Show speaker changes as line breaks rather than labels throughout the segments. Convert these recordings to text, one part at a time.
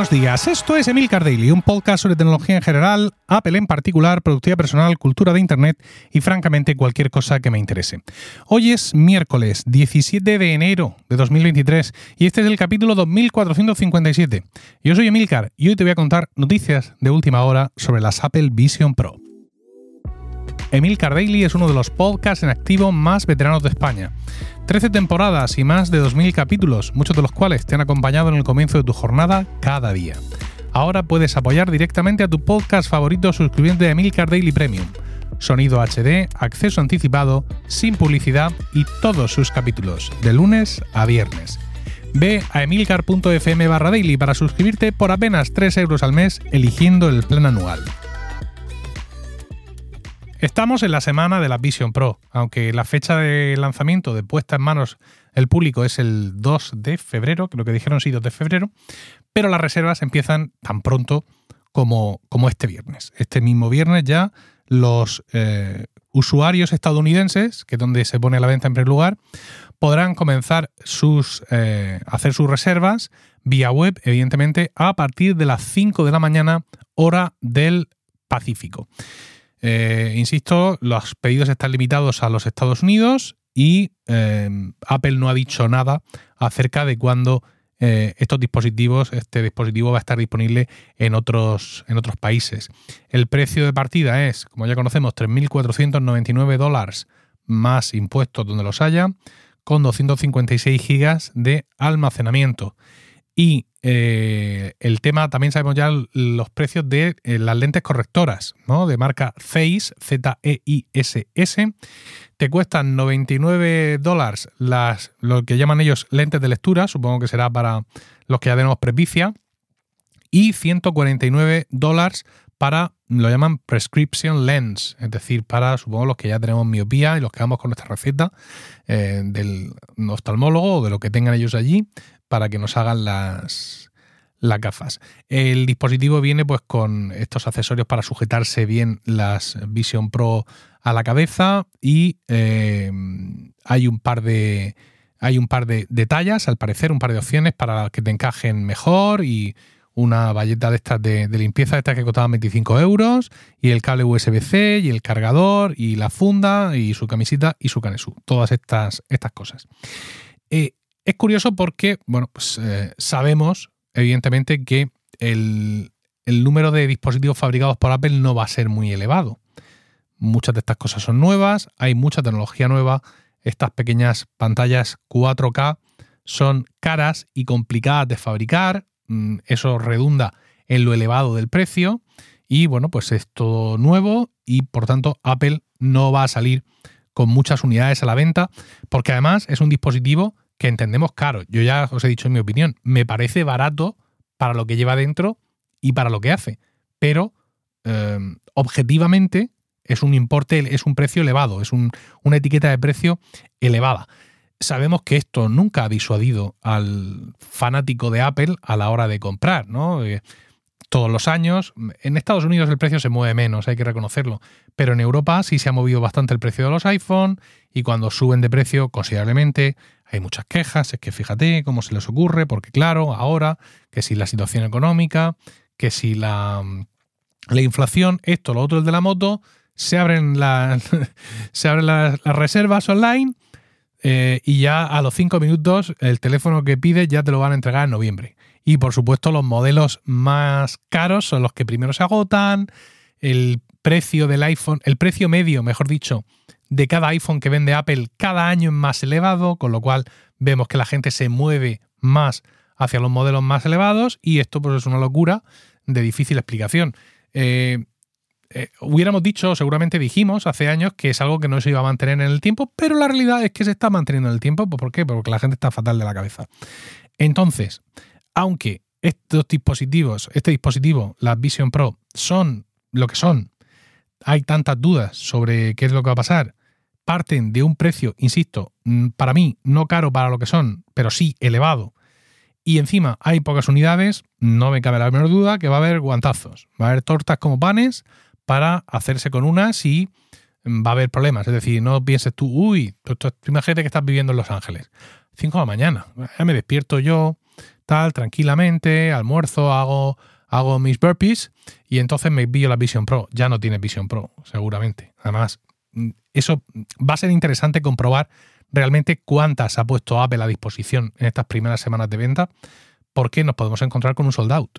Buenos días, esto es Emilcar Daily, un podcast sobre tecnología en general, Apple en particular, productividad personal, cultura de Internet y francamente cualquier cosa que me interese. Hoy es miércoles 17 de enero de 2023 y este es el capítulo 2457. Yo soy Emilcar y hoy te voy a contar noticias de última hora sobre las Apple Vision Pro. Emilcar Daily es uno de los podcasts en activo más veteranos de España. 13 temporadas y más de 2.000 capítulos, muchos de los cuales te han acompañado en el comienzo de tu jornada cada día. Ahora puedes apoyar directamente a tu podcast favorito suscribiendo a Emilcar Daily Premium. Sonido HD, acceso anticipado, sin publicidad y todos sus capítulos, de lunes a viernes. Ve a emilcar.fm barra daily para suscribirte por apenas 3 euros al mes eligiendo el plan anual. Estamos en la semana de la Vision Pro, aunque la fecha de lanzamiento de puesta en manos el público es el 2 de febrero, creo que dijeron sí, 2 de febrero, pero las reservas empiezan tan pronto como, como este viernes. Este mismo viernes ya los eh, usuarios estadounidenses, que es donde se pone a la venta en primer lugar, podrán comenzar sus, eh, hacer sus reservas vía web, evidentemente, a partir de las 5 de la mañana, hora del Pacífico. Eh, insisto, los pedidos están limitados a los Estados Unidos y eh, Apple no ha dicho nada acerca de cuándo eh, estos dispositivos, este dispositivo va a estar disponible en otros, en otros países. El precio de partida es, como ya conocemos, 3.499 dólares más impuestos donde los haya, con 256 gigas de almacenamiento. Y eh, el tema, también sabemos ya los precios de eh, las lentes correctoras, ¿no? De marca Zeiss, Z-E-I-S-S. Te cuestan 99 dólares las, lo que llaman ellos lentes de lectura, supongo que será para los que ya tenemos presbicia, y 149 dólares para, lo llaman prescription lens, es decir, para, supongo, los que ya tenemos miopía y los que vamos con nuestra receta eh, del oftalmólogo o de lo que tengan ellos allí, para que nos hagan las, las gafas. El dispositivo viene pues con estos accesorios para sujetarse bien las Vision Pro a la cabeza y eh, hay un par de hay un par de, tallas, al parecer, un par de opciones para que te encajen mejor y una valleta de estas de, limpieza, de estas que costaban 25 euros, y el cable USB-C, y el cargador, y la funda, y su camisita, y su canesú. Todas estas, estas cosas. Eh, es curioso porque, bueno, pues eh, sabemos, evidentemente, que el, número de dispositivos fabricados por Apple no va a ser muy elevado. Muchas de estas cosas son nuevas, hay mucha tecnología nueva. Estas pequeñas pantallas 4K son caras y complicadas de fabricar. Mm, eso redunda en lo elevado del precio. Y bueno, pues es todo nuevo y por tanto Apple no va a salir con muchas unidades a la venta porque además es un dispositivo que entendemos caro. Yo ya os he dicho en mi opinión, me parece barato para lo que lleva dentro y para lo que hace. Pero em, objetivamente es un importe, es un precio elevado, es una etiqueta de precio elevada. Sabemos que esto nunca ha disuadido al fanático de Apple a la hora de comprar, ¿no? Eh, todos los años. En Estados Unidos el precio se mueve menos, hay que reconocerlo, pero en Europa sí se ha movido bastante el precio de los iPhone y cuando suben de precio considerablemente hay muchas quejas, es que fíjate cómo se les ocurre, porque claro, ahora, que si la situación económica, que si la, la inflación, esto, lo otro, el de la moto, se abren, se abren las, reservas online eh, y ya a los cinco minutos el teléfono que pides ya te lo van a entregar en noviembre. Y por supuesto los modelos más caros son los que primero se agotan, el precio del iPhone, el precio medio, mejor dicho, de cada iPhone que vende Apple cada año es más elevado, con lo cual vemos que la gente se mueve más hacia los modelos más elevados y esto pues es una locura de difícil explicación. Eh, eh, hubiéramos dicho, seguramente dijimos hace años que es algo que no se iba a mantener en el tiempo, pero la realidad es que se está manteniendo en el tiempo. ¿Por qué? Porque la gente está fatal de la cabeza. Entonces, aunque estos dispositivos, este dispositivo, la Vision Pro, son lo que son, hay tantas dudas sobre qué es lo que va a pasar, parten de un precio, insisto, mm, para mí no caro para lo que son, pero sí elevado, y encima hay pocas unidades, no me cabe la menor duda que va a haber guantazos, va a haber tortas como panes para hacerse con unas y mm, va a haber problemas. Es decir, no pienses tú, uy, imagínate que estás viviendo en Los Ángeles, 5 de la mañana, ya me despierto yo, tal, tranquilamente, almuerzo, hago, hago mis burpees y entonces me envío la Vision Pro. Ya no tiene Vision Pro, seguramente. Además, mm, eso va a ser interesante comprobar realmente cuántas ha puesto Apple a disposición en estas primeras semanas de venta, porque nos podemos encontrar con un sold out.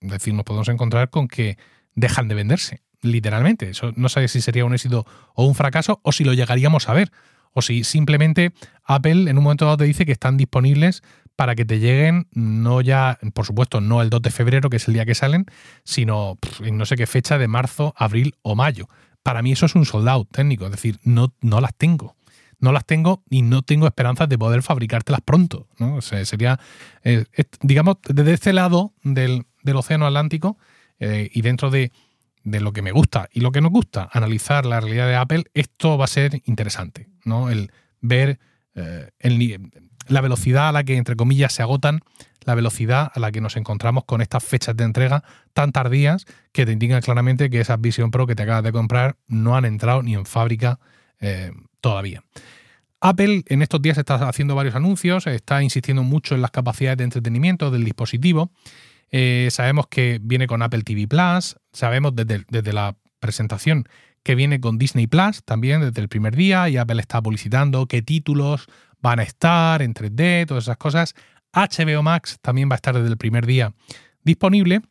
Es decir, nos podemos encontrar con que dejan de venderse, literalmente. Eso no sé si sería un éxito o un fracaso, o si lo llegaríamos a ver, o si simplemente Apple en un momento dado te dice que están disponibles para que te lleguen, no ya, por supuesto, no el 2 de febrero, que es el día que salen, sino en no sé qué fecha de marzo, abril o mayo. Para mí eso es un sold out técnico, es decir, no, no las tengo no las tengo y no tengo esperanzas de poder fabricártelas pronto. ¿no? sería, eh, digamos, desde este lado del, Océano Atlántico eh, y dentro de, lo que me gusta y lo que nos gusta, analizar la realidad de Apple, esto va a ser interesante. ¿no? El ver eh, la velocidad a la que, entre comillas, se agotan, la velocidad a la que nos encontramos con estas fechas de entrega tan tardías que te indican claramente que esas Vision Pro que te acabas de comprar no han entrado ni en fábrica todavía. Apple en estos días está haciendo varios anuncios, está insistiendo mucho en las capacidades de entretenimiento del dispositivo. Eh, sabemos que viene con Apple TV Plus, sabemos desde, desde, la presentación que viene con Disney Plus también desde el primer día y Apple está publicitando qué títulos van a estar en 3D, todas esas cosas. HBO Max también va a estar desde el primer día disponible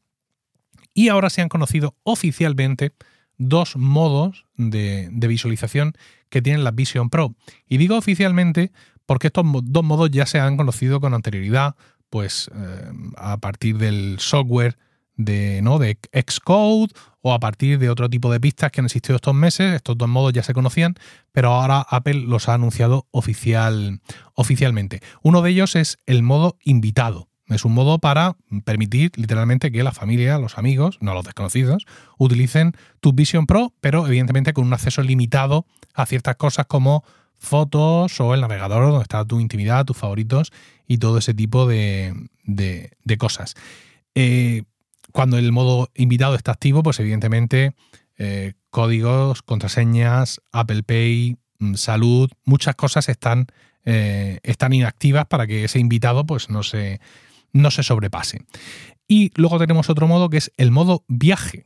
y ahora se han conocido oficialmente dos modos de, visualización que tienen la Vision Pro. Y digo oficialmente porque estos dos modos ya se han conocido con anterioridad, pues eh, a partir del software de, ¿no? de Xcode o a partir de otro tipo de pistas que han existido estos meses. Estos dos modos ya se conocían, pero ahora Apple los ha anunciado oficial, oficialmente. Uno de ellos es el modo invitado. Es un modo para permitir literalmente que la familia, los amigos, no los desconocidos, utilicen tu Vision Pro, pero evidentemente con un acceso limitado a ciertas cosas como fotos o el navegador donde está tu intimidad, tus favoritos y todo ese tipo de, cosas. Eh, cuando el modo invitado está activo, pues evidentemente eh, códigos, contraseñas, Apple Pay, mm, salud, muchas cosas están, eh, están inactivas para que ese invitado pues no se no se sobrepase. Y luego tenemos otro modo que es el modo viaje.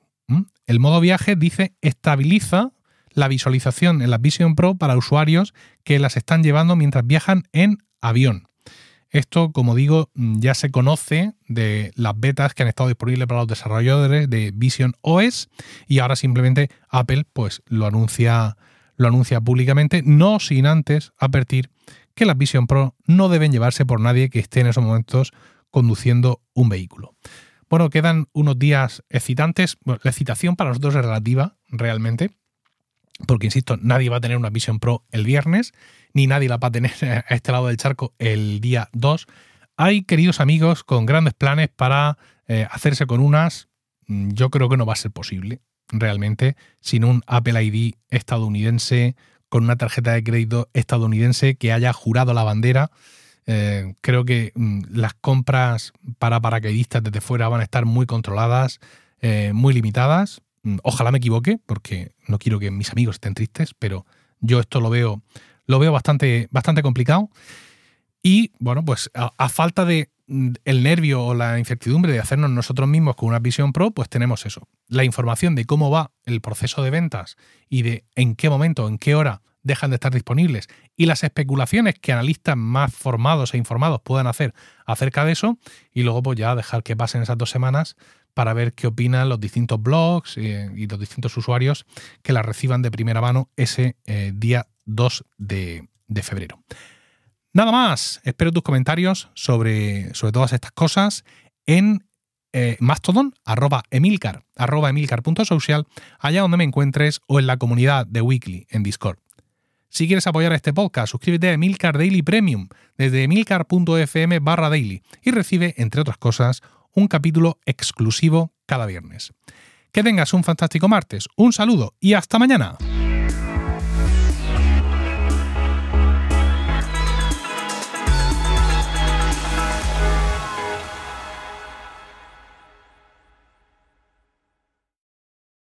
El modo viaje dice estabiliza la visualización en la Vision Pro para usuarios que las están llevando mientras viajan en avión. Esto, como digo, ya se conoce de las betas que han estado disponibles para los desarrolladores de Vision OS y ahora simplemente Apple pues lo anuncia lo anuncia públicamente, no sin antes advertir que las Vision Pro no deben llevarse por nadie que esté en esos momentos conduciendo un vehículo. Bueno, quedan unos días excitantes. la excitación para nosotros es relativa, realmente, porque, insisto, nadie va a tener una Vision Pro el viernes, ni nadie la va a tener a este lado del charco el día 2. Hay, queridos amigos, con grandes planes para eh, hacerse con unas. Mm, yo creo que no va a ser posible, realmente, sin un Apple ID estadounidense, con una tarjeta de crédito estadounidense que haya jurado la bandera eh, creo que mm, las compras para paracaidistas desde fuera van a estar muy controladas, eh, muy limitadas. Mm, ojalá me equivoque, porque no quiero que mis amigos estén tristes, pero yo esto lo veo, lo veo bastante, bastante complicado. Y bueno, pues a, falta de mm, el nervio o la incertidumbre de hacernos nosotros mismos con una visión pro, pues tenemos eso. La información de cómo va el proceso de ventas y de en qué momento, en qué hora dejan de estar disponibles y las especulaciones que analistas más formados e informados puedan hacer acerca de eso y luego pues ya dejar que pasen esas dos semanas para ver qué opinan los distintos blogs eh, y, los distintos usuarios que la reciban de primera mano ese eh, día 2 de, febrero. Nada más, espero tus comentarios sobre, sobre todas estas cosas en eh, Mastodon, arroba emilcar, arroba emilcar.social, allá donde me encuentres o en la comunidad de Weekly en Discord. Si quieres apoyar a este podcast, suscríbete a Emilcar Daily Premium desde emilcar.fm barra daily y recibe, entre otras cosas, un capítulo exclusivo cada viernes. Que tengas un fantástico martes, un saludo y hasta mañana.